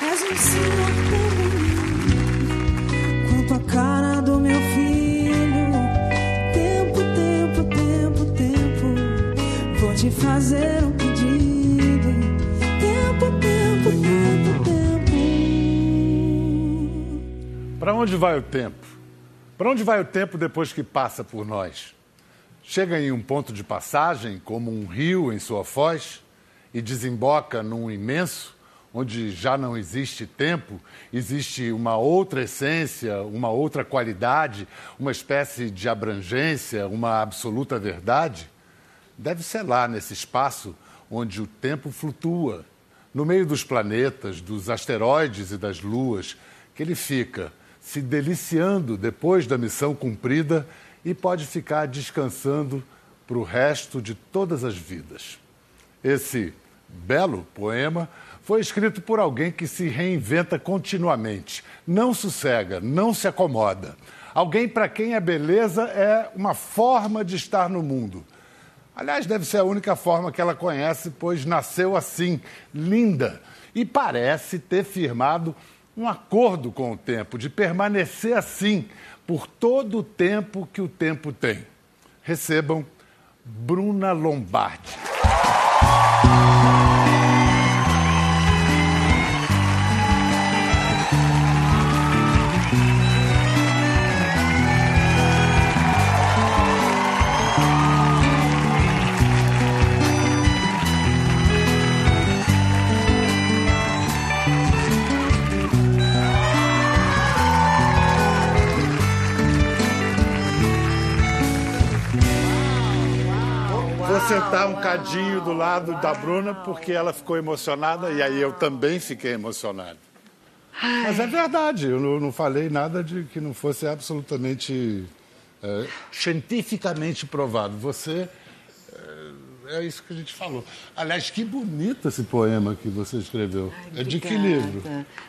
És um senhor tão bonito quanto a cara do meu filho. Tempo, tempo, tempo, tempo. Vou te fazer um pedido. Tempo, tempo, tempo, tempo. Para onde vai o tempo? Para onde vai o tempo depois que passa por nós? Chega em um ponto de passagem, como um rio em sua foz, e desemboca num imenso, onde já não existe tempo, existe uma outra essência, uma outra qualidade, uma espécie de abrangência, uma absoluta verdade? Deve ser lá, nesse espaço onde o tempo flutua, no meio dos planetas, dos asteroides e das luas, que ele fica se deliciando depois da missão cumprida e pode ficar descansando para o resto de todas as vidas. Esse belo poema foi escrito por alguém que se reinventa continuamente, não sossega, não se acomoda. Alguém para quem a beleza é uma forma de estar no mundo. Aliás, deve ser a única forma que ela conhece, pois nasceu assim, linda, e parece ter firmado um acordo com o tempo, de permanecer assim por todo o tempo que o tempo tem. Recebam Bruna Lombardi. Sentar um cadinho do lado da Bruna porque ela ficou emocionada e aí eu também fiquei emocionado. Mas é verdade, eu não, não falei nada de que não fosse absolutamente é, cientificamente provado. Você é, é isso que a gente falou. Aliás, que bonito esse poema que você escreveu. é de que livro?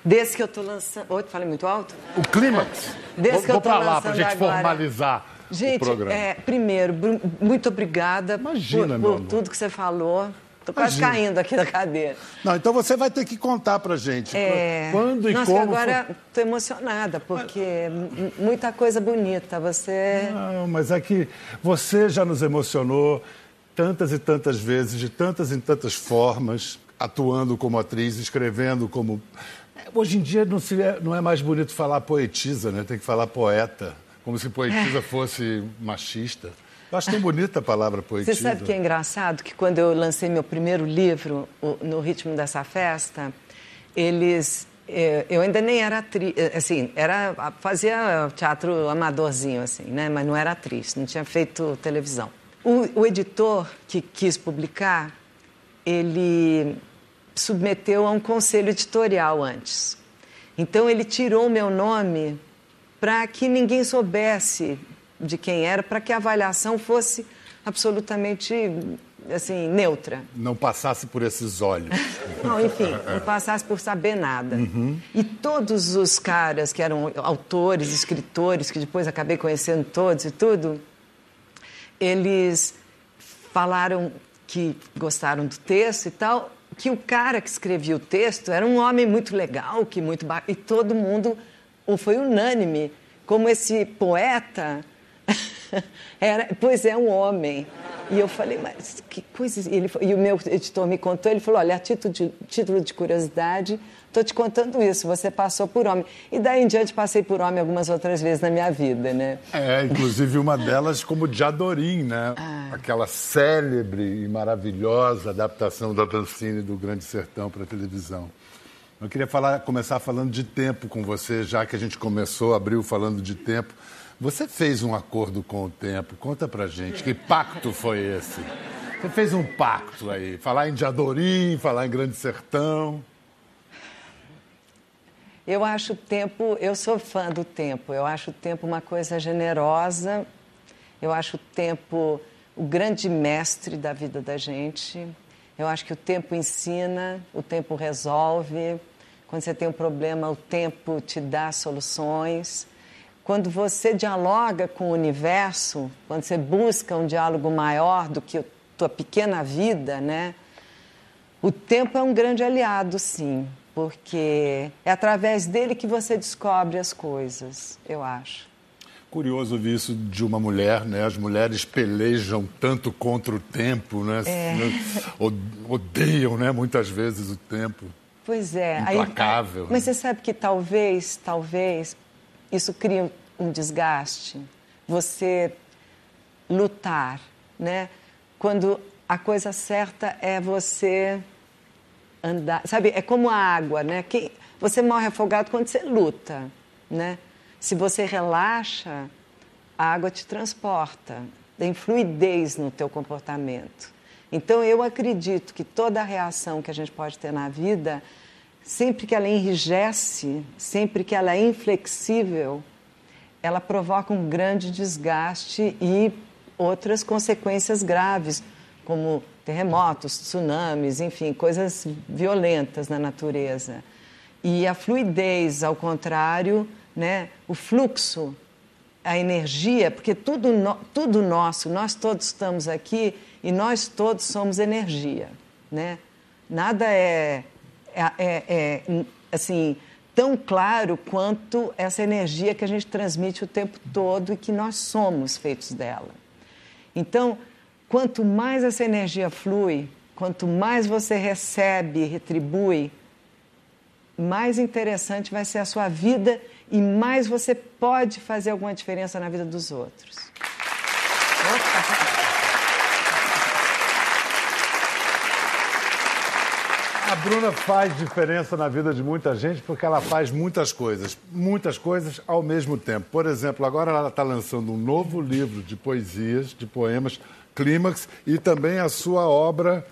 Desse que eu tô lançando. Oi, falei muito alto? O Clímax. Desse vou que eu vou pra lá para a lançando gente agora. formalizar Gente, é, primeiro, muito obrigada Imagina, por, por tudo que você falou. Tô quase Imagina. caindo aqui da cadeira. Não, então você vai ter que contar pra gente É, quando e Nossa, como. agora foi- tô emocionada, porque m- muita coisa bonita. Você. Não, mas é que você já nos emocionou tantas e tantas vezes, de tantas e tantas formas, atuando como atriz, escrevendo como. É, Hoje em dia não, se é, não é mais bonito falar poetisa, né? Tem que falar poeta, como se poetisa fosse machista. Eu acho tão bonita a palavra poetisa. Você sabe que é engraçado que quando eu lancei meu primeiro livro, No Ritmo dessa Festa, eles. eh, Eu ainda nem era atriz, eh, assim, era, fazia teatro amadorzinho, assim, né? Mas não era atriz, não tinha feito televisão. O, o editor que quis publicar, ele submeteu a um conselho editorial antes. Então ele tirou o meu nome para que ninguém soubesse de quem era, para que a avaliação fosse absolutamente assim neutra. Não passasse por esses olhos. Não, enfim, não passasse por saber nada. E todos os caras que eram autores, escritores, que depois acabei conhecendo todos e tudo, eles falaram que gostaram do texto e tal, que o cara que escrevia o texto era um homem muito legal, que muito e todo mundo foi unânime, como esse poeta era, pois é, um homem. E eu falei, mas que coisa. E, ele, e o meu editor me contou, ele falou: olha, a título de, título de curiosidade, estou te contando isso, você passou por homem. E daí em diante passei por homem algumas outras vezes na minha vida, né? É, inclusive uma delas como Diadorim, né? Aquela célebre e maravilhosa adaptação da Dancine do Grande Sertão para a televisão. Eu queria falar, começar falando de tempo com você, já que a gente começou, abriu falando de tempo. Você fez um acordo com o tempo, conta pra gente, que pacto foi esse? Você fez um pacto aí, falar em Diadorim, falar em Grande Sertão. Eu acho o tempo, eu sou fã do tempo, eu acho o tempo uma coisa generosa, eu acho o tempo o grande mestre da vida da gente. Eu acho que o tempo ensina, o tempo resolve. Quando você tem um problema, o tempo te dá soluções. Quando você dialoga com o universo, quando você busca um diálogo maior do que a tua pequena vida, né? O tempo é um grande aliado, sim. porque é através dele que você descobre as coisas, eu acho. Curioso ouvir isso de uma mulher, né? As mulheres pelejam tanto contra o tempo, né? É. Odeiam, né? Muitas vezes o tempo. Pois é. Implacável. Aí, mas você sabe que talvez, talvez, isso crie um desgaste. Você lutar, né? Quando a coisa certa é você andar, sabe? É como a água, né? Que você morre afogado quando você luta, né? Se você relaxa, a água te transporta, tem fluidez no teu comportamento. Então eu acredito que toda reação que a gente pode ter na vida, sempre que ela enrijece, sempre que ela é inflexível, ela provoca um grande desgaste e outras consequências graves, como terremotos, tsunamis, enfim, coisas violentas na natureza. E a fluidez, ao contrário, né, o fluxo, a energia, porque tudo, no, tudo nosso, nós todos estamos aqui e nós todos somos energia. Né? Nada é, é, é, é assim, tão claro quanto essa energia que a gente transmite o tempo todo e que nós somos feitos dela. Então, quanto mais essa energia flui, quanto mais você recebe retribui, mais interessante vai ser a sua vida e mais você pode fazer alguma diferença na vida dos outros. A Bruna faz diferença na vida de muita gente porque ela faz muitas coisas, muitas coisas ao mesmo tempo. Por exemplo, agora ela está lançando um novo livro de poesias, de poemas, Clímax, e também a sua obra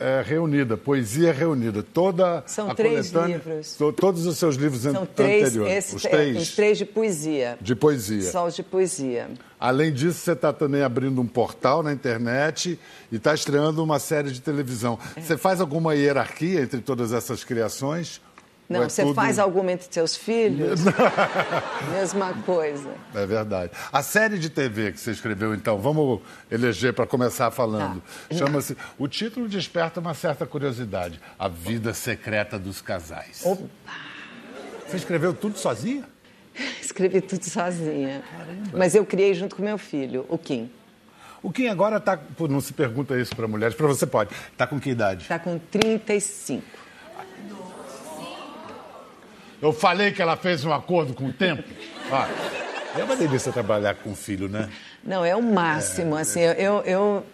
é, reunida, poesia reunida. Toda São três livros. To, todos os seus livros São três, anteriores. Esse, os três? É, três de poesia. De poesia. Só os de poesia. Além disso, você está também abrindo um portal na internet e está estreando uma série de televisão. É. Você faz alguma hierarquia entre todas essas criações? Não, é você tudo... faz alguma entre seus filhos? Mesma coisa. É verdade. A série de TV que você escreveu, então, vamos eleger para começar falando. Tá. Chama-se. O título desperta uma certa curiosidade: A Vida Secreta dos Casais. Opa! Você escreveu tudo sozinha? Escrevi tudo sozinha. Caramba. Mas eu criei junto com meu filho, o Kim. O Kim agora está. Não se pergunta isso para mulheres, para você pode. Está com que idade? Está com 35. Eu falei que ela fez um acordo com o tempo. Ah, é uma delícia trabalhar com filho, né? Não, é o máximo. É, assim, é... eu, eu,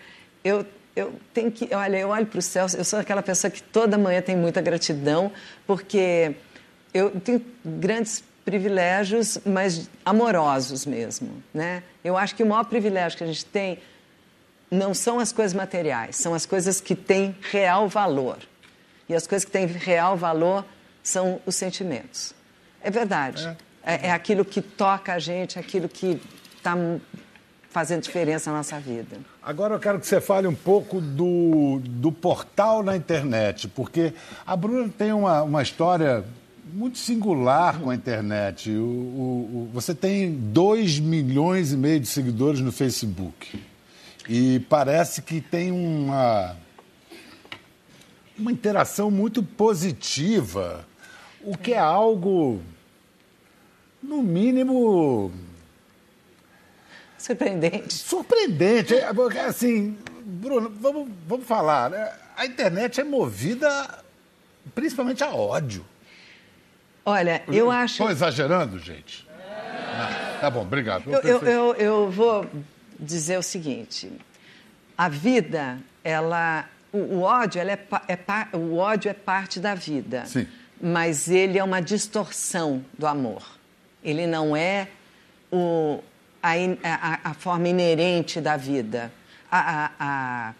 eu, eu tenho que. Olha, eu olho para o céu, eu sou aquela pessoa que toda manhã tem muita gratidão, porque eu tenho grandes privilégios, mas amorosos mesmo, né? Eu acho que o maior privilégio que a gente tem não são as coisas materiais, são as coisas que têm real valor. E as coisas que têm real valor são os sentimentos. É verdade. É, é, é aquilo que toca a gente, aquilo que está fazendo diferença na nossa vida. Agora eu quero que você fale um pouco do, do portal na internet, porque a Bruna tem uma, uma história muito singular com a internet. O, o, o, você tem 2 milhões e meio de seguidores no Facebook. E parece que tem uma, uma interação muito positiva o que é algo, no mínimo. Surpreendente. Surpreendente. É, assim, Bruno, vamos, vamos falar. Né? A internet é movida principalmente a ódio. Olha, eu acho. Estou exagerando, gente? Ah, tá bom, obrigado. Eu, eu, eu, eu, vou dizer o seguinte: a vida, ela. O, o ódio, ela é, é, o ódio é parte da vida. Sim mas ele é uma distorção do amor. Ele não é o, a, a, a forma inerente da vida. A, a,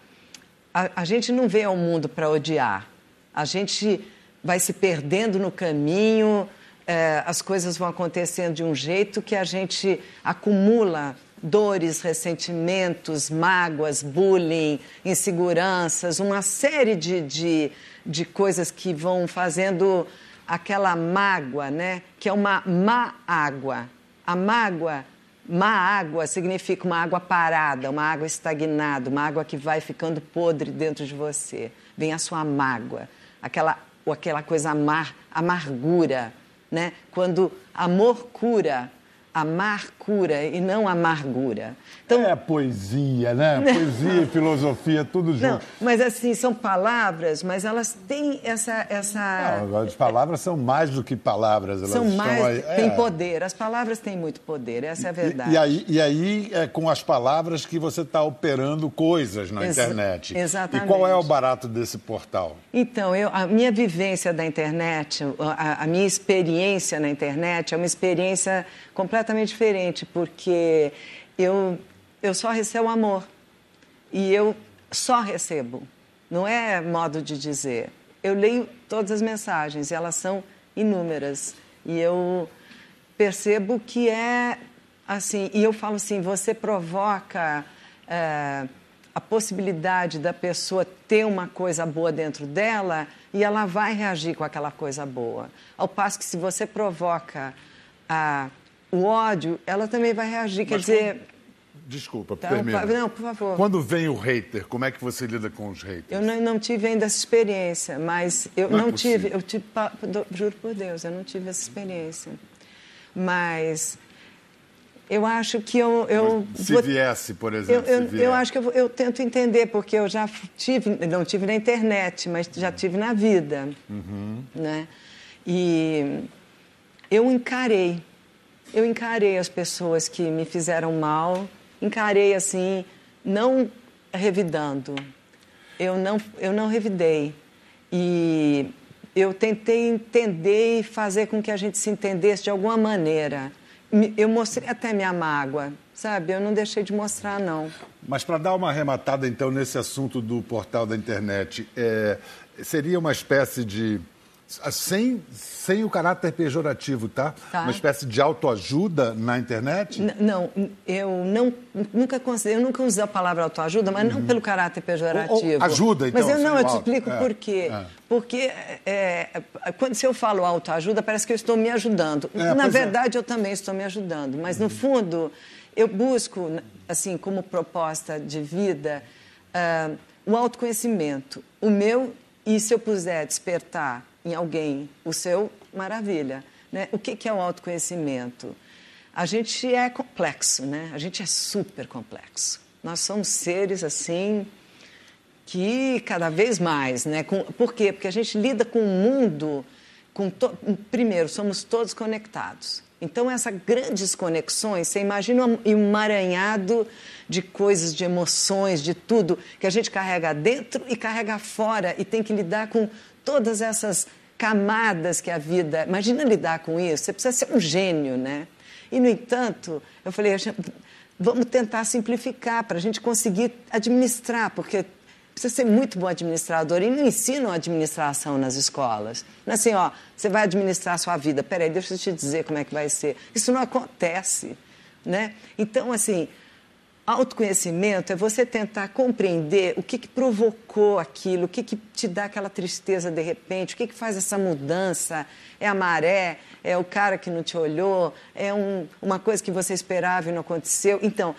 a, gente não vê o mundo para odiar. A gente vai se perdendo no caminho, é, as coisas vão acontecendo de um jeito que a gente acumula dores, ressentimentos, mágoas, bullying, inseguranças, uma série de, de, de coisas que vão fazendo aquela mágoa, né? Que é uma má água. A mágoa, má água significa uma água parada, uma água estagnada, uma água que vai ficando podre dentro de você. Vem a sua mágoa, aquela ou aquela coisa amar, amargura, né? Quando amor cura, amar cura e não amargura. Então, é poesia, né? Poesia e filosofia, tudo junto. Não, mas assim, são palavras, mas elas têm essa... essa... Não, as palavras são mais do que palavras. Elas são mais, é. têm poder. As palavras têm muito poder, essa é a verdade. E, e aí, e aí é com as palavras que você está operando coisas na Ex internet. Exatamente. E qual é o barato desse portal? Então, eu, a minha vivência da internet, a, a minha experiência na internet é uma experiência completamente diferente, porque eu, eu só recebo amor. E eu só recebo. Não é modo de dizer. Eu leio todas as mensagens e elas são inúmeras. E eu percebo que é assim. E eu falo assim: você provoca é, a possibilidade da pessoa ter uma coisa boa dentro dela e ela vai reagir com aquela coisa boa. Ao passo que se você provoca a o ódio, ela também vai reagir. Quer dizer. Quando... Desculpa, termina. Não, por favor. Quando vem o hater, como é que você lida com os haters? Eu não, não tive ainda essa experiência, mas eu não, não é tive, eu tive, juro por Deus, eu não tive essa experiência. Mas eu acho que eu. eu se vou, viesse, por exemplo. Eu, eu, eu acho que eu, eu, tento entender, porque eu já tive, não tive na internet, mas já tive na vida. Uhum. Né? E eu encarei eu encarei as pessoas que me fizeram mal, encarei assim, não revidando. Eu não, eu não revidei. E eu tentei entender e fazer com que a gente se entendesse de alguma maneira. Eu mostrei até minha mágoa, sabe? Eu não deixei de mostrar, não. Mas para dar uma arrematada, então, nesse assunto do portal da internet, é, seria uma espécie de sem, sem o caráter pejorativo, tá? tá. Uma espécie de autoajuda na internet? N não, eu não, nunca eu nunca usei a palavra autoajuda, mas uhum. não pelo caráter pejorativo. Ou, ou ajuda, então. Mas eu não, eu te explico é, por quê. É. Porque é, quando se eu falo autoajuda, parece que eu estou me ajudando. É, na é. verdade, eu também estou me ajudando, mas uhum. no fundo, eu busco, assim, como proposta de vida, uh, o autoconhecimento. O meu, e se eu puder despertar em alguém o seu, maravilha. Né? O que, que é o autoconhecimento? A gente é complexo, né? A gente é super complexo. Nós somos seres assim que cada vez mais, né? Com, por quê? Porque a gente lida com o mundo, com to... primeiro somos todos conectados. Então essas grandes conexões, você imagina um emaranhado de coisas, de emoções, de tudo que a gente carrega dentro e carrega fora e tem que lidar com todas essas camadas que a vida. Imagina lidar com isso, você precisa ser um gênio, né? E, no entanto, eu falei, vamos tentar simplificar para a gente conseguir administrar, porque precisa ser muito bom administrador e não ensinam administração nas escolas. Não é assim, ó, você vai administrar a sua vida. Peraí, deixa eu te dizer como é que vai ser. Isso não acontece, né? Então, assim, Autoconhecimento é você tentar compreender o que, que provocou aquilo, o que, que te dá aquela tristeza de repente, o que, que faz essa mudança. É a maré, é o cara que não te olhou, é um, uma coisa que você esperava e não aconteceu. Então,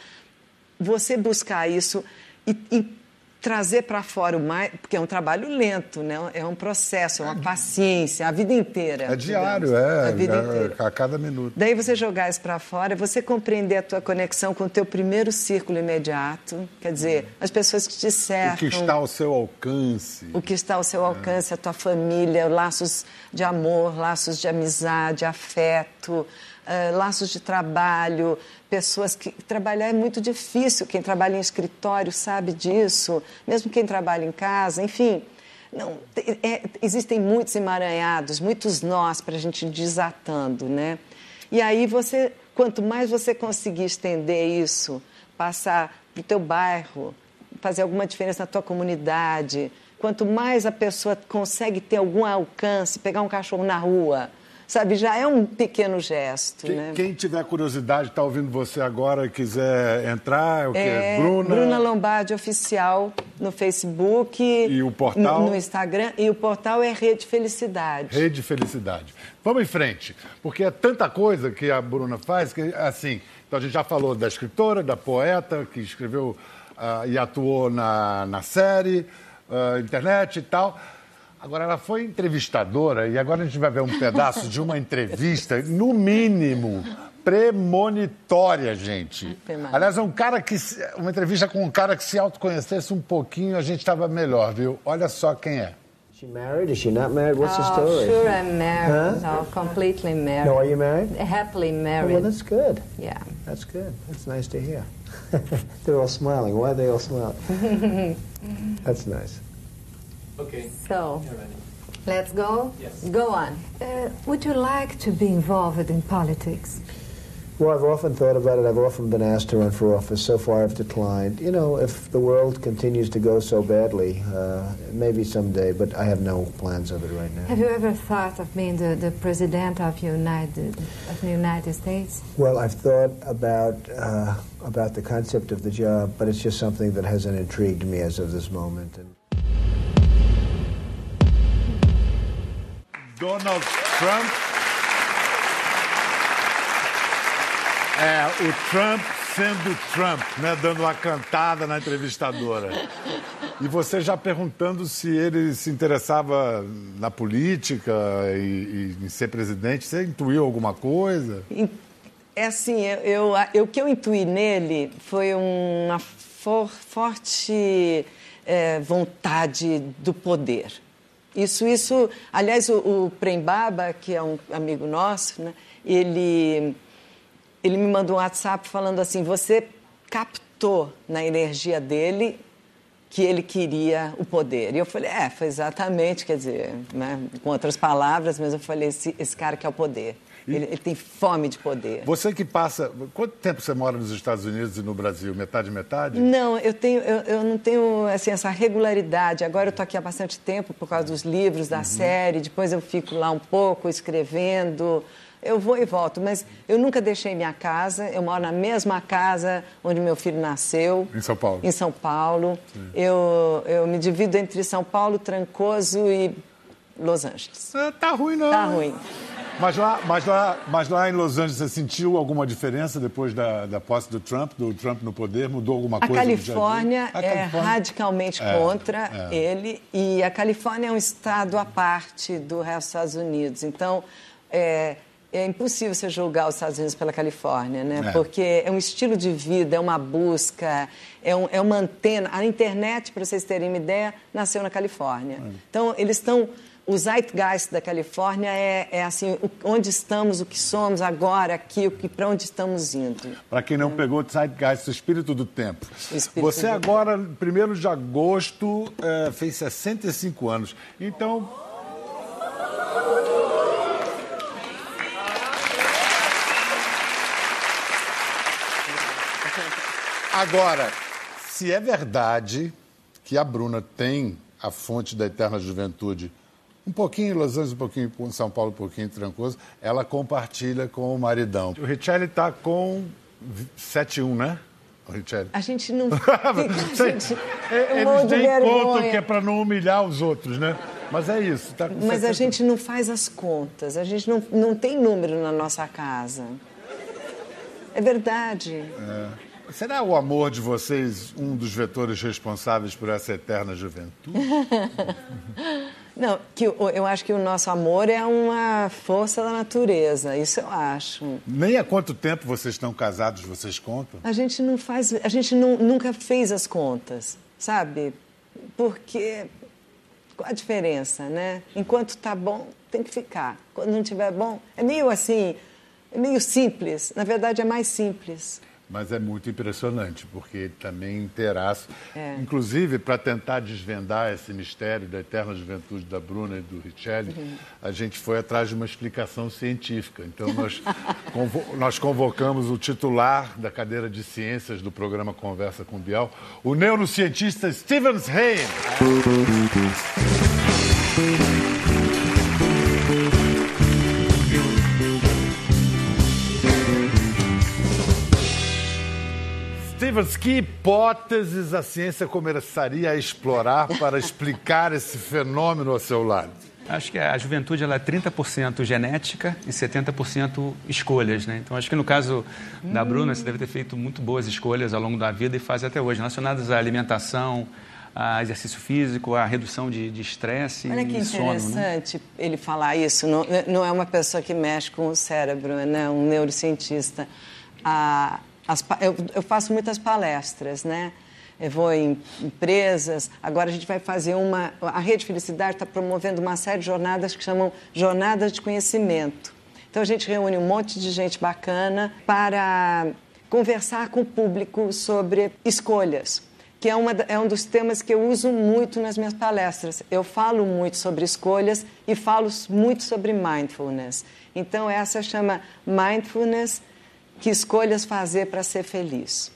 você buscar isso e, e trazer para fora o mais. Porque é um trabalho lento, né? é um processo, é uma paciência, a vida inteira. É diário, é, a, vida é, inteira. a cada minuto. Daí você jogar isso para fora, você compreender a tua conexão com o teu primeiro círculo imediato, quer dizer, as pessoas que te cercam. O que está ao seu alcance. O que está ao seu alcance, é. a tua família, laços de amor, laços de amizade, afeto. Uh, laços de trabalho, pessoas que trabalhar é muito difícil. Quem trabalha em escritório sabe disso, mesmo quem trabalha em casa, enfim. Não, é, existem muitos emaranhados, muitos nós para a gente desatando, né? E aí você, quanto mais você conseguir estender isso, passar para o teu bairro, fazer alguma diferença na tua comunidade, quanto mais a pessoa consegue ter algum alcance, pegar um cachorro na rua, sabe, já é um pequeno gesto. Quem, né? quem tiver curiosidade, está ouvindo você agora e quiser entrar, é o que? É, Bruna... Bruna Lombardi Oficial no Facebook. E o portal? No, no Instagram. E o portal é Rede Felicidade. Rede Felicidade. Vamos em frente, porque é tanta coisa que a Bruna faz que, assim, então a gente já falou da escritora, da poeta, que escreveu uh, e atuou na, na série, uh, internet e tal. Agora, ela foi entrevistadora e agora a gente vai ver um pedaço de uma entrevista, no mínimo, premonitória, gente. Aliás, é um cara que. Uma entrevista com um cara que se autoconhecesse um pouquinho, a gente estava melhor, viu? Olha só quem é. Is she married? Is she not married? What's oh, the story? Sure, I'm married. Huh? No, completely married. No, are you married? Happily married. Oh, well, that's good. Yeah. That's good. That's nice to hear. They're all smiling. Why are they all smiling? that's nice. Okay. So, let's go? Yes. Go on. Uh, would you like to be involved in politics? Well, I've often thought about it. I've often been asked to run for office. So far, I've declined. You know, if the world continues to go so badly, uh, maybe someday, but I have no plans of it right now. Have you ever thought of being the, the president of United of the United States? Well, I've thought about uh, about the concept of the job, but it's just something that hasn't intrigued me as of this moment. And Donald Trump. É, o Trump sendo Trump, né? Dando uma cantada na entrevistadora. E você já perguntando se ele se interessava na política e, e em ser presidente, você intuiu alguma coisa? É assim, eu, eu, o que eu intuí nele foi uma for, forte é, vontade do poder. Isso, isso. Aliás, o, o Prembaba, que é um amigo nosso, né, ele, ele me mandou um WhatsApp falando assim: você captou na energia dele que ele queria o poder. E eu falei: é, foi exatamente, quer dizer, né, com outras palavras, mas eu falei: esse, esse cara quer o poder. Ele, ele, tem fome de poder. Você que passa. Quanto tempo você mora nos Estados Unidos e no Brasil? Metade, metade? Não, eu, tenho, eu, eu não tenho assim, essa regularidade. Agora eu estou aqui há bastante tempo por causa dos livros, da uhum. série. Depois eu fico lá um pouco escrevendo. Eu vou e volto, mas eu nunca deixei minha casa. Eu moro na mesma casa onde meu filho nasceu. Em São Paulo? Em São Paulo. Eu, eu me divido entre São Paulo, Trancoso e Los Angeles. Ah, tá ruim, não. Tá ruim. Mas lá, mas, lá, mas lá em Los Angeles, você sentiu alguma diferença depois da, da posse do Trump, do Trump no poder? Mudou alguma a coisa? Califórnia a é Califórnia radicalmente é, contra é. ele e a Califórnia é um estado à parte do resto dos Estados Unidos. Então, é, é impossível você julgar os Estados Unidos pela Califórnia, né? É. Porque é um estilo de vida, é uma busca, é, um, é uma antena. A internet, para vocês terem uma ideia, nasceu na Califórnia. É. Então, eles estão o zeitgeist da Califórnia é, é assim, o, onde estamos, o que somos agora, aqui, o que, para onde estamos indo. Para quem não pegou, zeitgeist, o espírito do tempo. Espírito Você do... agora, 1 de agosto, é, fez 65 anos. Então... Agora, se é verdade que a Bruna tem a fonte da eterna juventude um pouquinho em Los Angeles, um pouquinho em São Paulo, um pouquinho em Trancoso, ela compartilha com o maridão. O Richelli está com 7-1, né? O Richelli. A gente não. gente, Eles nem contam que é para não humilhar os outros, né? Mas é isso. Tá Mas 70... a gente não faz as contas, a gente não, não tem número na nossa casa. É verdade. É. Será o amor de vocês um dos vetores responsáveis por essa eterna juventude? Não, que eu, acho que o nosso amor é uma força da natureza, isso eu acho. Nem há quanto tempo vocês estão casados, vocês contam? A gente não faz, a gente não, nunca fez as contas, sabe? Porque qual a diferença, né? Enquanto tá bom, tem que ficar. Quando não tiver bom, é meio assim, é meio simples. Na verdade, é mais simples. Mas é muito impressionante, porque também interage. É. Inclusive, para tentar desvendar esse mistério da eterna juventude da Bruna e do Richelli, Uhum. a gente foi atrás de uma explicação científica. Então, nós, convo nós convocamos o titular da cadeira de ciências do programa Conversa com Biel, o neurocientista Stevens Hain. Stevens, que hipóteses a ciência começaria a explorar para explicar esse fenômeno ao seu lado? Acho que a juventude ela é 30% genética e 70% escolhas, né? Então acho que no caso da Bruna, você deve ter feito muito boas escolhas ao longo da vida e faz até hoje, relacionadas à alimentação, a exercício físico, a redução de estresse Olha que sono. Né? interessante né? ele falar isso. Não, não é uma pessoa que mexe com o cérebro, né? um neurocientista. Ah, as, eu, eu faço muitas palestras, né? Eu vou em empresas. Agora a gente vai fazer uma. A Rede Felicidade está promovendo uma série de jornadas que chamam Jornadas de Conhecimento. Então a gente reúne um monte de gente bacana para conversar com o público sobre escolhas, que é, uma, é um dos temas que eu uso muito nas minhas palestras. Eu falo muito sobre escolhas e falo muito sobre mindfulness. Então essa chama Mindfulness, que escolhas fazer para ser feliz.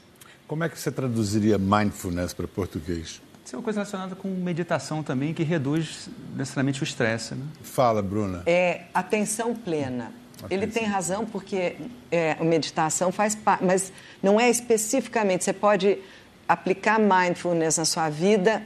Como é que você traduziria mindfulness para português? Isso é uma coisa relacionada com meditação também, que reduz necessariamente o estresse. Né? Fala, Bruna. É atenção plena. Atenção. Ele tem razão porque é, a meditação faz parte, mas não é especificamente. Você pode aplicar mindfulness na sua vida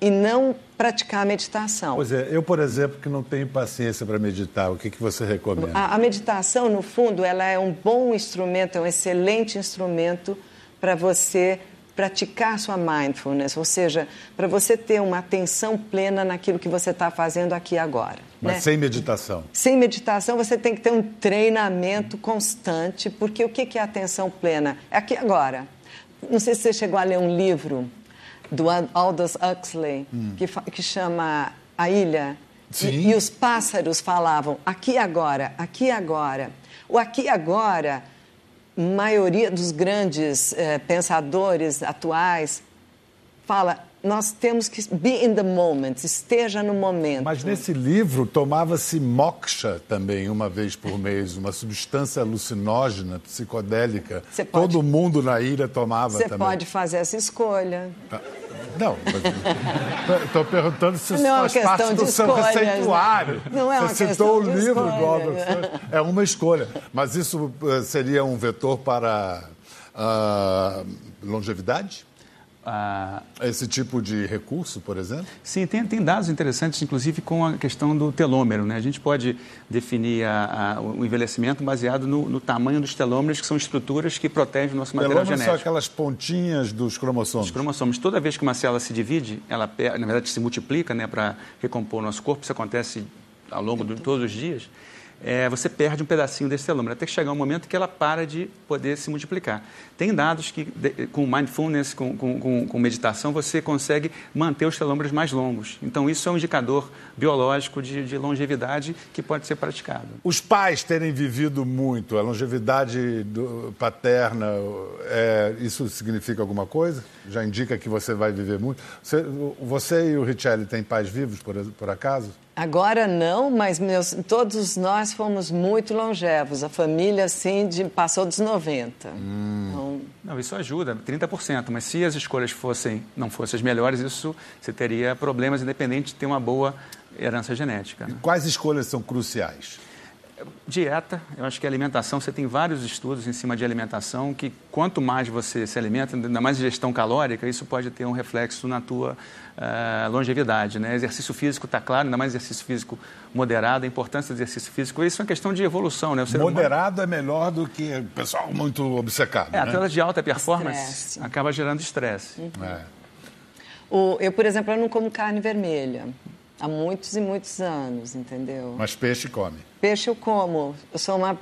e não praticar a meditação. Pois é, eu, por exemplo, que não tenho paciência para meditar, o que, que você recomenda? A, a meditação, no fundo, ela é um bom instrumento, é um excelente instrumento para você praticar sua mindfulness, ou seja, para você ter uma atenção plena naquilo que você está fazendo aqui agora. Mas né? sem meditação. Sem meditação, você tem que ter um treinamento constante, porque o que é atenção plena? É aqui agora. Não sei se você chegou a ler um livro do Aldous Huxley, hum. que, que chama A Ilha. E, e os pássaros falavam aqui agora, aqui agora. O aqui agora maioria dos grandes eh, pensadores atuais fala nós temos que be in the moment, esteja no momento. Mas nesse livro tomava-se moksha também uma vez por mês, uma substância alucinógena, psicodélica. Pode, Todo mundo na ilha tomava Você também. pode fazer essa escolha. Ah, não, estou perguntando se isso não faz é parte do seu né? receituário. Não é uma Você citou o livro escolha, do É uma escolha. Mas isso eh, seria um vetor para uh, longevidade? Esse tipo de recurso, por exemplo? Sim, tem, tem, dados interessantes, inclusive com a questão do telômero. Né? A gente pode definir a, a, o envelhecimento baseado no, no, tamanho dos telômeros, que são estruturas que protegem o nosso material telômeros genético. são aquelas pontinhas dos cromossomos. Os cromossomos. Toda vez que uma célula se divide, ela, na verdade, se multiplica né, para recompor o nosso corpo. Isso acontece ao longo de todos os dias é, você perde um pedacinho desse telômero, até que chegar um momento que ela para de poder se multiplicar. Tem dados que, de, com mindfulness, com, com, com, meditação, você consegue manter os telômeros mais longos. Então, isso é um indicador biológico de, de longevidade que pode ser praticado. Os pais terem vivido muito, a longevidade do, paterna, é, isso significa alguma coisa? Já indica que você vai viver muito? Você, você e o Richelli têm pais vivos, por, por acaso? Agora não, mas meus, todos nós fomos muito longevos. A família, assim, de, passou dos 90. Hum. Então... Não, isso ajuda, 30%. Mas se as escolhas fossem, não fossem as melhores, isso você teria problemas independente de ter uma boa herança genética. Né? quais escolhas são cruciais? Dieta, eu acho que alimentação, você tem vários estudos em cima de alimentação que quanto mais você se alimenta, ainda mais gestão calórica, isso pode ter um reflexo na tua uh, longevidade. Né? Exercício físico está claro, ainda mais exercício físico moderado, a importância do exercício físico, isso é uma questão de evolução. Né? moderado humano... é melhor do que o pessoal muito obcecado. É, né? atleta de alta performance Estresse. acaba gerando estresse. Uhum. É. O, eu, por exemplo, eu não como carne vermelha. Há muitos e muitos anos, entendeu? Mas peixe come? Peixe eu como. Eu sou uma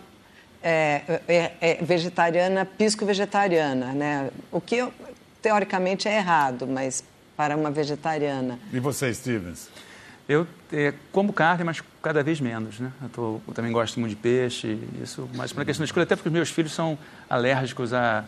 é, é, é vegetariana, pisco-vegetariana, né? O que eu, teoricamente é errado, mas para uma vegetariana. E você, Stevens? Eu é, como carne, mas cada vez menos, né? Eu, tô, eu também gosto muito de peixe, isso, mas para a questão de escolha, até porque os meus filhos são alérgicos a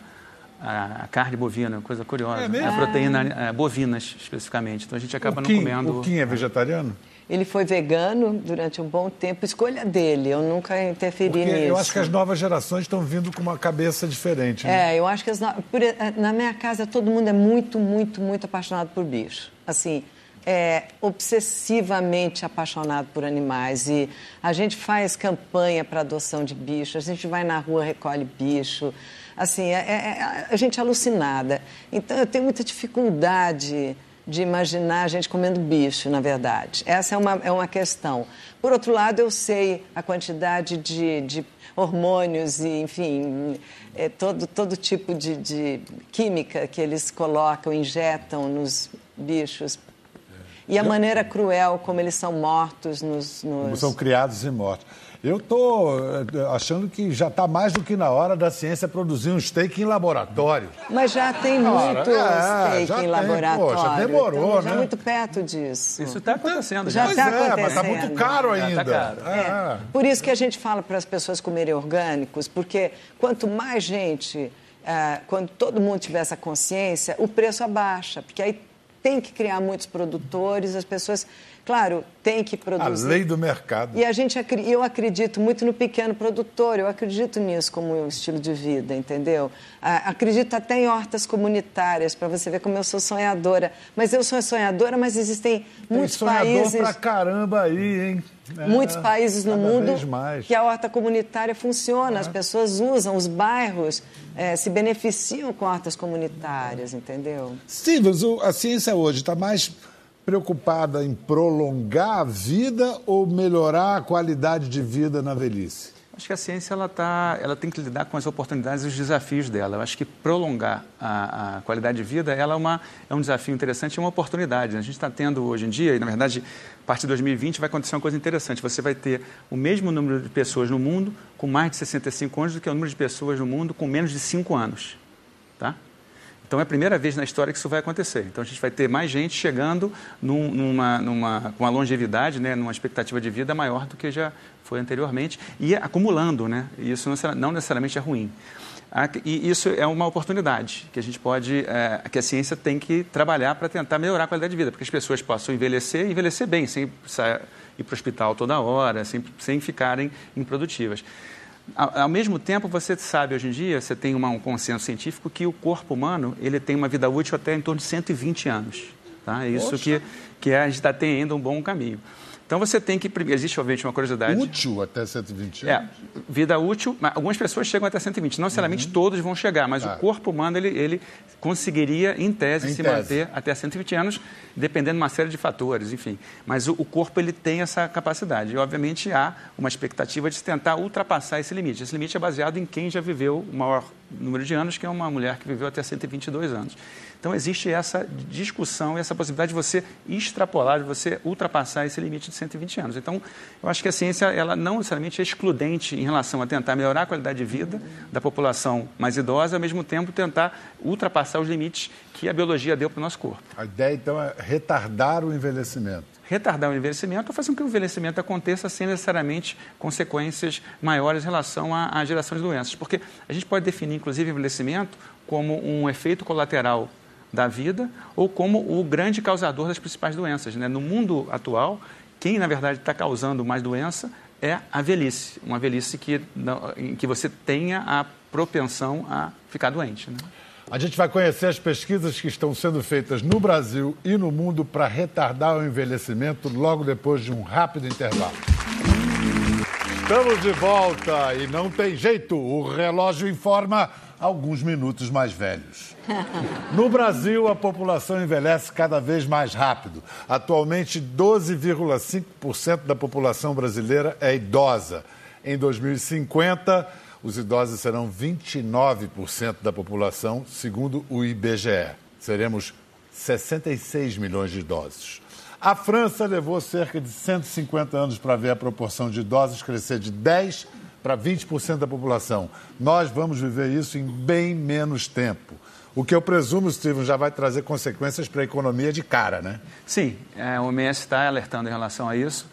a, carne bovina, coisa curiosa. É mesmo? A proteína é, bovinas, especificamente. Então a gente acaba Kim, não comendo. O Kim é vegetariano? Ele foi vegano durante um bom tempo, escolha dele, eu nunca interferi Porque nisso. Eu acho que as novas gerações estão vindo com uma cabeça diferente. Né? É, eu acho que as no... por... na minha casa todo mundo é muito, muito, muito apaixonado por bicho. Assim, é obsessivamente apaixonado por animais e a gente faz campanha para adoção de bichos, a gente vai na rua, recolhe bicho assim, é, é, é, a gente é alucinada. Então, eu tenho muita dificuldade de imaginar a gente comendo bicho, na verdade. Essa é uma, é uma questão. Por outro lado, eu sei a quantidade de, de hormônios e, enfim, é, todo, todo tipo de, de química que eles colocam, injetam nos bichos. E a maneira cruel como eles são mortos nos. nos... Como são criados e mortos. Eu estou achando que já está mais do que na hora da ciência produzir um steak em laboratório. Mas já tem muito é, steak já em tem, laboratório. pô, já demorou, então, né? Já muito perto disso. Isso está acontecendo. Já está Pois é, mas está acontecendo. muito caro tá ainda. caro. É. Por isso que a gente fala para as pessoas comerem orgânicos, porque quanto mais gente, ah, quando todo mundo tiver essa consciência, o preço abaixa, porque aí tem que criar muitos produtores, as pessoas, claro, tem que A produzir. lei do mercado. E a gente, eu acredito muito no pequeno produtor, eu acredito nisso como um estilo de vida, entendeu? Acredito até em hortas comunitárias, para você ver como eu sou sonhadora. Mas eu sou sonhadora, mas existem Tem muitos sonhador países pra caramba aí, hein? É, muitos países no mundo que a horta comunitária funciona, as pessoas usam, os bairros eh, se beneficiam com hortas comunitárias, entendeu? Stevens, a ciência hoje está mais preocupada em prolongar a vida ou melhorar a qualidade de vida na velhice? Acho que a ciência ela tá, ela tem que lidar com as oportunidades e os desafios dela. Eu acho que prolongar a, a qualidade de vida ela é, uma, é um desafio interessante e uma oportunidade. A gente está tendo hoje em dia, e na verdade, partir de 2020 vai acontecer uma coisa interessante. Você vai ter o mesmo número de pessoas no mundo com mais de 65 anos do que o número de pessoas no mundo com menos de 5 anos. Tá? Então é a primeira vez na história que isso vai acontecer. Então a gente vai ter mais gente chegando num, numa, numa, com uma longevidade, né, numa expectativa de vida maior do que já foi anteriormente e acumulando, né? E isso não necessariamente é ruim. E isso é uma oportunidade que a gente pode, é, que a ciência tem que trabalhar para tentar melhorar a qualidade de vida, porque as pessoas possam envelhecer e envelhecer bem, sem precisar ir para o hospital toda hora, sem, sem ficarem improdutivas. Ao, ao mesmo tempo, você sabe hoje em dia, você tem uma- um consenso científico que o corpo humano ele tem uma vida útil até em torno de 120 anos. Tá? É isso que, que a gente está tendo ainda um bom caminho. Então você tem que. Existe, obviamente, uma curiosidade. Útil até 120 É, anos? vida útil, mas algumas pessoas chegam até 120. Não necessariamente todos vão chegar, mas Uhum. Tá. o corpo humano ele, ele conseguiria, em tese, Em se tese. manter até 120 anos, dependendo de uma série de fatores, enfim. Mas o, o corpo ele tem essa capacidade. E, obviamente, há uma expectativa de se tentar ultrapassar esse limite. Esse limite é baseado em quem já viveu o maior número de anos, que é uma mulher que viveu até 122 anos. Então, existe essa discussão e essa possibilidade de você extrapolar, de você ultrapassar esse limite de 120 anos. Então, eu acho que a ciência, ela não necessariamente é excludente em relação a tentar melhorar a qualidade de vida da população mais idosa, ao mesmo tempo tentar ultrapassar os limites que a biologia deu para o nosso corpo. A ideia, então, é retardar o envelhecimento. Retardar o envelhecimento ou fazer com que o envelhecimento aconteça sem necessariamente consequências maiores em relação à, à geração de doenças. Porque a gente pode definir, inclusive, o envelhecimento como um efeito colateral da vida ou como o grande causador das principais doenças. Né? No mundo atual, quem, na verdade, está causando mais doença é a velhice. Uma velhice que, em que você tenha a propensão a ficar doente. Né? A gente vai conhecer as pesquisas que estão sendo feitas no Brasil e no mundo para retardar o envelhecimento logo depois de um rápido intervalo. Estamos de volta e não tem jeito, o relógio informa alguns minutos mais velhos. No Brasil, a população envelhece cada vez mais rápido. Atualmente, 12,5% da população brasileira é idosa. Em 2050, os idosos serão 29% da população, segundo o IBGE. Seremos 66 milhões de idosos. A França levou cerca de 150 anos para ver a proporção de idosos crescer de 10 para 20% da população. Nós vamos viver isso em bem menos tempo. O que eu presumo, Steven, já vai trazer consequências para a economia de cara, né? Sim, é, o OMS está alertando em relação a isso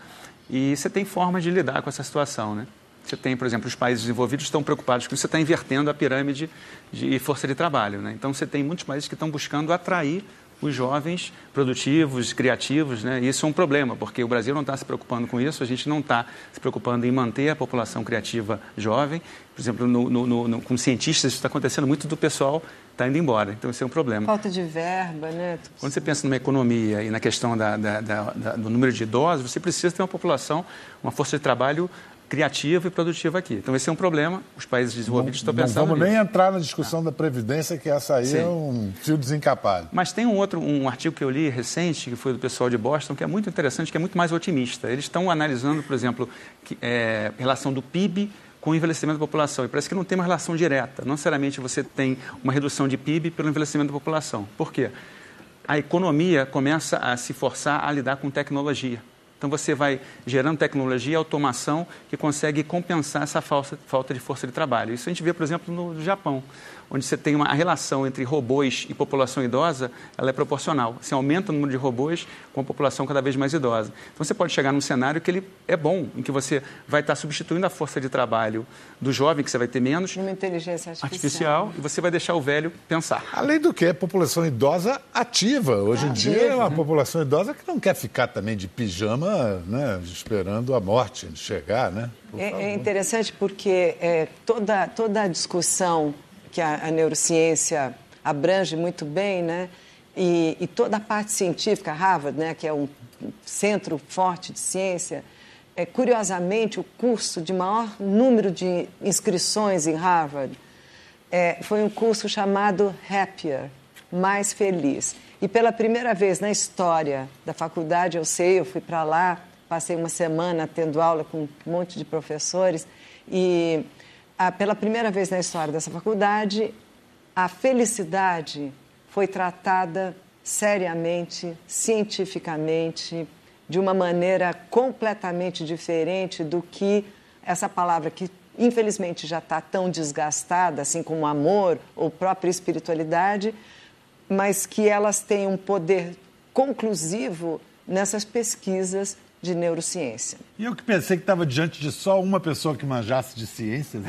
e você tem formas de lidar com essa situação, né? Você tem, por exemplo, os países desenvolvidos estão preocupados com isso, você está invertendo a pirâmide de força de trabalho, né? Então você tem muitos países que estão buscando atrair os jovens produtivos, criativos, né? E isso é um problema, porque o Brasil não está se preocupando com isso, a gente não está se preocupando em manter a população criativa jovem. Por exemplo, no, no, no, com cientistas, isso está acontecendo muito do pessoal está indo embora, então isso é um problema. Falta de verba, né? Quando você pensa numa economia e na questão da, da, da, do número de idosos, você precisa ter uma população, uma força de trabalho criativa e produtiva aqui. Então, esse é um problema. Os países desenvolvidos estão Não pensando vamos nisso. nem entrar na discussão da Previdência, que essa aí Sim. é um fio desencapado. Mas tem um outro, um artigo que eu li recente, que foi do pessoal de Boston, que é muito interessante, que é muito mais otimista. Eles estão analisando, por exemplo, que, é, relação do PIB com o envelhecimento da população. E parece que não tem uma relação direta. Não necessariamente você tem uma redução de PIB pelo envelhecimento da população. Por quê? a economia começa a se forçar a lidar com tecnologia. Então você vai gerando tecnologia automação que consegue compensar essa falta de força de trabalho. Isso a gente vê, por exemplo, no Japão onde você tem uma a relação entre robôs e população idosa, ela é proporcional. Você aumenta o número de robôs com a população cada vez mais idosa. Então você pode chegar num cenário que ele é bom, em que você vai estar substituindo a força de trabalho do jovem, que você vai ter menos. Uma inteligência artificial. artificial e você vai deixar o velho pensar. Além do que, a população idosa ativa. Hoje em dia é uma população idosa que não quer ficar também de pijama, né, esperando a morte chegar, né? É, é, interessante porque é, toda, toda a discussão que a, a neurociência abrange muito bem, né? E, e, toda a parte científica, Harvard, né, que é um centro forte de ciência, é, curiosamente, o curso de maior número de inscrições em Harvard é, foi um curso chamado Happier, Mais Feliz. E pela primeira vez na história da faculdade, eu sei, eu fui para lá, passei uma semana tendo aula com um monte de professores e ah, pela primeira vez na história dessa faculdade, a felicidade foi tratada seriamente, cientificamente, de uma maneira completamente diferente do que essa palavra que infelizmente já está tão desgastada, assim como amor ou própria espiritualidade, mas que elas têm um poder conclusivo nessas pesquisas de neurociência. E eu que pensei que estava diante de só uma pessoa que manjasse de ciências.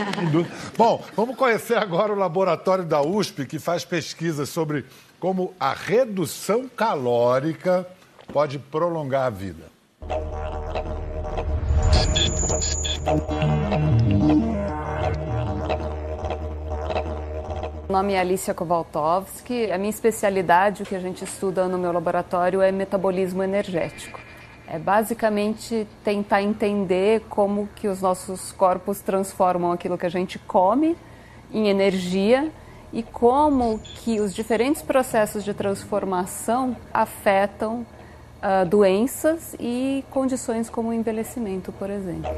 Bom, vamos conhecer agora o laboratório da USP, que faz pesquisas sobre como a redução calórica pode prolongar a vida. Meu nome é Alicia Kowaltowski. A minha especialidade, o que a gente estuda no meu laboratório, é metabolismo energético. É basicamente tentar entender como que os nossos corpos transformam aquilo que a gente come em energia e como que os diferentes processos de transformação afetam uh, doenças e condições como o envelhecimento, por exemplo.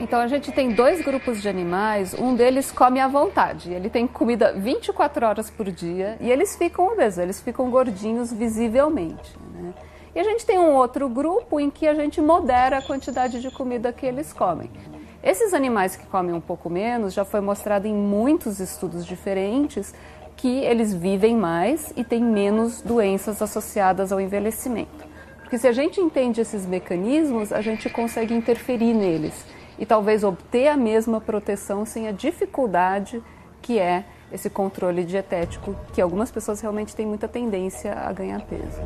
Então a gente tem dois grupos de animais, um deles come à vontade, ele tem comida 24 horas por dia e eles ficam obesos, eles ficam gordinhos visivelmente. E a gente tem um outro grupo em que a gente modera a quantidade de comida que eles comem. Esses animais que comem um pouco menos já foi mostrado em muitos estudos diferentes que eles vivem mais e têm menos doenças associadas ao envelhecimento. Porque se a gente entende esses mecanismos, a gente consegue interferir neles e talvez obter a mesma proteção sem a dificuldade que é esse controle dietético, que algumas pessoas realmente têm muita tendência a ganhar peso.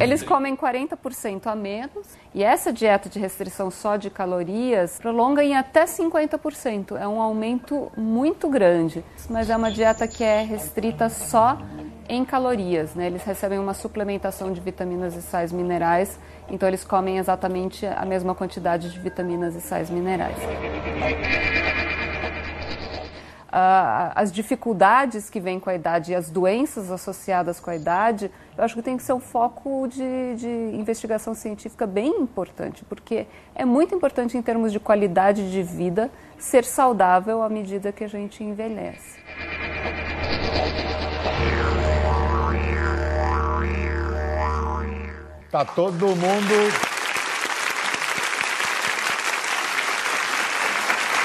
Eles comem 40% a menos e essa dieta de restrição só de calorias prolonga em até 50%. É um aumento muito grande, mas é uma dieta que é restrita só em calorias. Né? Eles recebem uma suplementação de vitaminas e sais minerais, então eles comem exatamente a mesma quantidade de vitaminas e sais minerais as dificuldades que vêm com a idade e as doenças associadas com a idade, eu acho que tem que ser um foco de, de investigação científica bem importante, porque é muito importante em termos de qualidade de vida ser saudável à medida que a gente envelhece. Tá todo mundo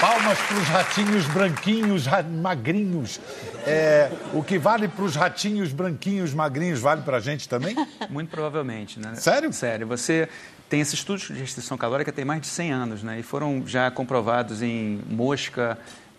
Palmas para os ratinhos branquinhos, magrinhos. É, o que vale para os ratinhos branquinhos, magrinhos, vale para a gente também? Muito provavelmente, né? Sério? Sério. Você tem esses estudos de restrição calórica tem mais de 100 anos, né? E foram já comprovados em mosca,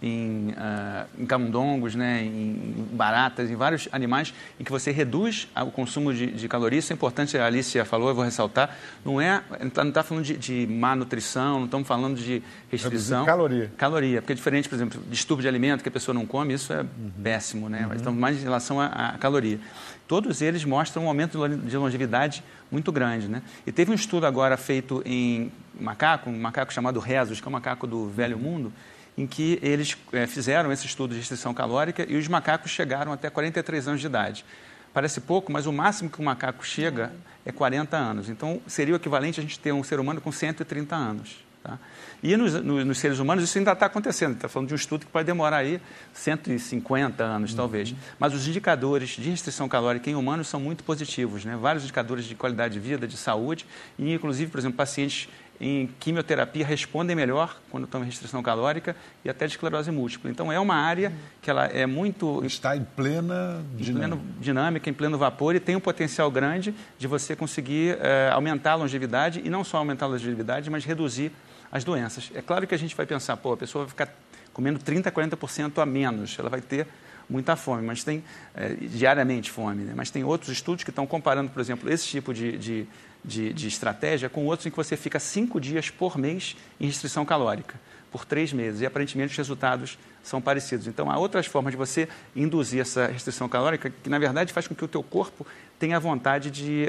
em, uh, em camundongos, né, em baratas, em vários animais, em que você reduz o consumo de, de calorias. Isso é importante, a Alicia falou, eu vou ressaltar. Não é, não está tá falando de, de, má nutrição, não estamos falando de restrição. Reduzir caloria. Caloria, porque é diferente, por exemplo, distúrbio de alimento que a pessoa não come, isso é uhum. péssimo, né? Uhum. Estamos mais em relação à, caloria. Todos eles mostram um aumento de longevidade muito grande, né? E teve um estudo agora feito em macaco, um macaco chamado Rezos, que é um macaco do velho mundo, em que eles é, fizeram esse estudo de restrição calórica e os macacos chegaram até 43 anos de idade. Parece pouco, mas o máximo que um macaco chega é 40 anos. Então, seria o equivalente a gente ter um ser humano com 130 anos. Tá? E nos, nos, nos, seres humanos isso ainda está acontecendo. Está falando de um estudo que pode demorar aí 150 anos, uhum. talvez. Mas os indicadores de restrição calórica em humanos são muito positivos. Né? Vários indicadores de qualidade de vida, de saúde, e inclusive, por exemplo, pacientes em quimioterapia respondem melhor quando estão em restrição calórica e até de esclerose múltipla. Então é uma área que ela é muito está em plena dinâmica, em dinâmica em pleno vapor e tem um potencial grande de você conseguir é, aumentar a longevidade e não só aumentar a longevidade, mas reduzir as doenças. É claro que a gente vai pensar, pô, a pessoa vai ficar comendo 30, 40% a menos, ela vai ter muita fome, mas tem é, diariamente fome, né? mas tem outros estudos que estão comparando, por exemplo, esse tipo de, de, de, de estratégia com outros em que você fica cinco dias por mês em restrição calórica, por três meses, e aparentemente os resultados são parecidos. Então, há outras formas de você induzir essa restrição calórica que, na verdade, faz com que o teu corpo tenha vontade de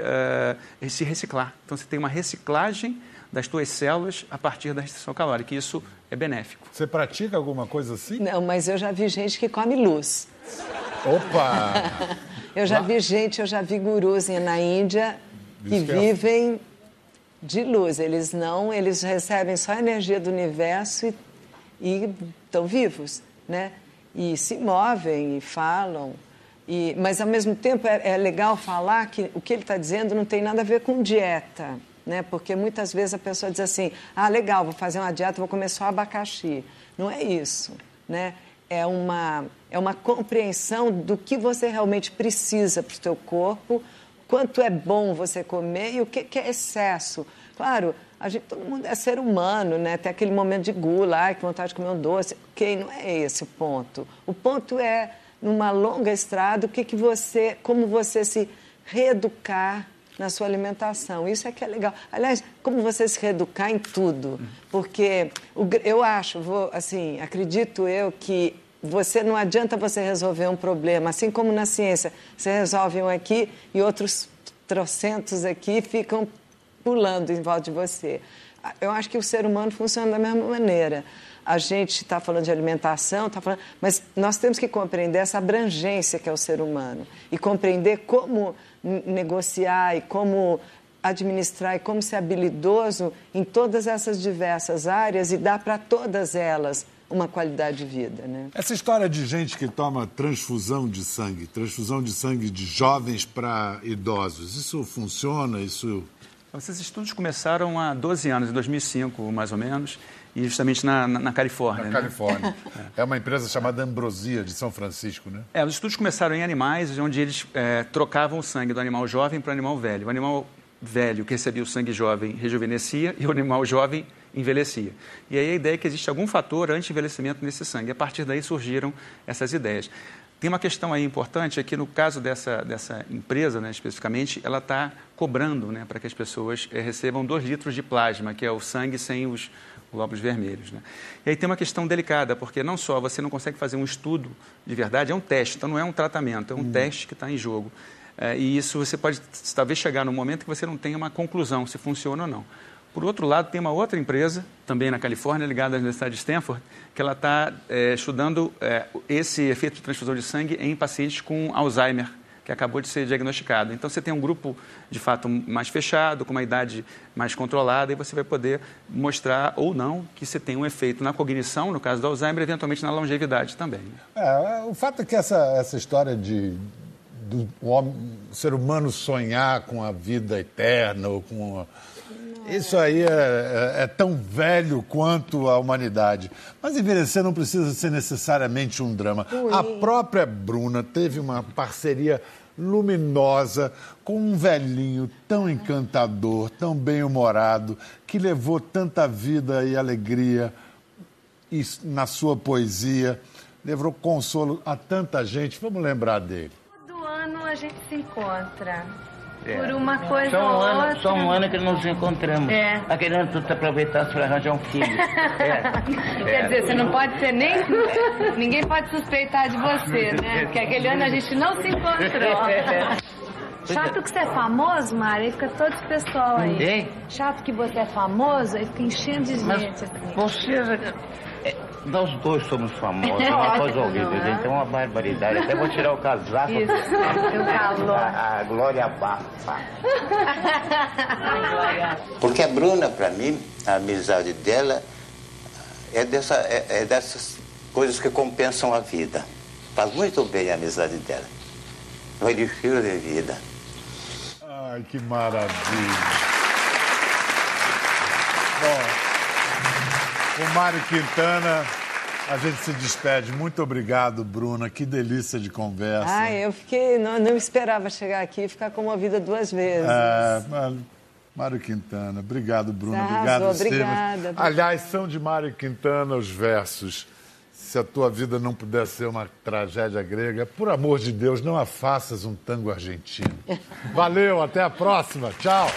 uh, se reciclar. Então, você tem uma reciclagem das tuas células a partir da restrição calórica. E isso é benéfico. Você pratica alguma coisa assim? Não, mas eu já vi gente que come luz. Opa! eu já vi gente, eu já vi gurus na Índia que vivem de luz. Eles não, eles recebem só a energia do universo e estão vivos, né? E se movem e falam. E, mas, ao mesmo tempo, é, é legal falar que o que ele está dizendo não tem nada a ver com dieta né? Porque muitas vezes a pessoa diz assim: ah, legal, vou fazer uma dieta, vou comer só abacaxi. Não é isso, né? É uma, é uma compreensão do que você realmente precisa para o seu corpo, quanto é bom você comer e o que, que é excesso. Claro, a gente, todo mundo é ser humano, né? Tem aquele momento de gula, ai, que vontade de comer um doce. Ok, não é esse o ponto. O ponto é, numa longa estrada, o que, que você, como você se reeducar na sua alimentação. Isso é que é legal. Aliás, como você se reeducar em tudo. Porque eu acho, vou, assim, acredito eu que você não adianta você resolver um problema, assim como na ciência, você resolve um aqui e outros trocentos aqui ficam pulando em volta de você. Eu acho que o ser humano funciona da mesma maneira. A gente está falando de alimentação, tá falando, mas nós temos que compreender essa abrangência que é o ser humano e compreender como negociar e como administrar e como ser habilidoso em todas essas diversas áreas e dar para todas elas uma qualidade de vida. Né? Essa história de gente que toma transfusão de sangue, transfusão de sangue de jovens para idosos, isso funciona? Isso esses estudos começaram há 12 anos, em 2005, mais ou menos, e justamente na, na, na Califórnia. Na né? Califórnia. é. é uma empresa chamada Ambrosia, de São Francisco, né? É, os estudos começaram em animais, onde eles é, trocavam o sangue do animal jovem para o animal velho. O animal velho que recebia o sangue jovem rejuvenescia e o animal jovem envelhecia. E aí a ideia é que existe algum fator anti-envelhecimento nesse sangue. A partir daí surgiram essas ideias. Tem uma questão aí importante, é que no caso dessa, dessa empresa, né, especificamente, ela está cobrando né, para que as pessoas é, recebam dois litros de plasma, que é o sangue sem os glóbulos vermelhos. Né? E aí tem uma questão delicada, porque não só você não consegue fazer um estudo de verdade, é um teste, então não é um tratamento, é um hum. teste que está em jogo. É, e isso você pode talvez chegar num momento que você não tenha uma conclusão se funciona ou não. Por outro lado, tem uma outra empresa, também na Califórnia, ligada à Universidade de Stanford, que ela está é, estudando é, esse efeito de transfusão de sangue em pacientes com Alzheimer, que acabou de ser diagnosticado. Então, você tem um grupo, de fato, mais fechado, com uma idade mais controlada, e você vai poder mostrar ou não que você tem um efeito na cognição, no caso do Alzheimer, eventualmente na longevidade também. É, o fato é que essa, essa história de do homem, ser humano sonhar com a vida eterna ou com a isso aí é, é, é, tão velho quanto a humanidade. Mas envelhecer não precisa ser necessariamente um drama. Ui. A própria Bruna teve uma parceria luminosa com um velhinho tão encantador, tão bem-humorado, que levou tanta vida e alegria na sua poesia, levou consolo a tanta gente. Vamos lembrar dele. Todo ano a gente se encontra. Por uma coisa só um ou ano, outra. Só um ano que nos encontramos. É. A querendo tu aproveitar para arranjar um filho. É. Quer dizer, você não pode ser nem... Ninguém pode suspeitar de você, né? Porque aquele ano a gente não se encontrou. É. Chato que você é famoso, Mari, aí fica todo esse pessoal aí. Hein? Chato que você é famoso, aí fica enchendo de gente. Mas assim. Você Nós dois somos famosos, é uma coisa horrível, não é? gente. É uma barbaridade. Até vou tirar o casaco. Isso, calor. A, a Glória abafa. Porque a Bruna, para mim, a amizade dela é, dessa, é, é dessas coisas que compensam a vida. Faz muito bem a amizade dela. Um elixir de vida. Ai, que maravilha. Bom, o Mário Quintana, a gente se despede. Muito obrigado, Bruna. Que delícia de conversa. Ah, eu fiquei. Não, não esperava chegar aqui e ficar comovida duas vezes. É, Mário- Quintana. Obrigado, Bruna. Obrigado, arrasou, Estevam. obrigada. Aliás, são de Mário Quintana os versos. Se a tua vida não puder ser uma tragédia grega, por amor de Deus, não a faças um tango argentino. Valeu, até a próxima. Tchau.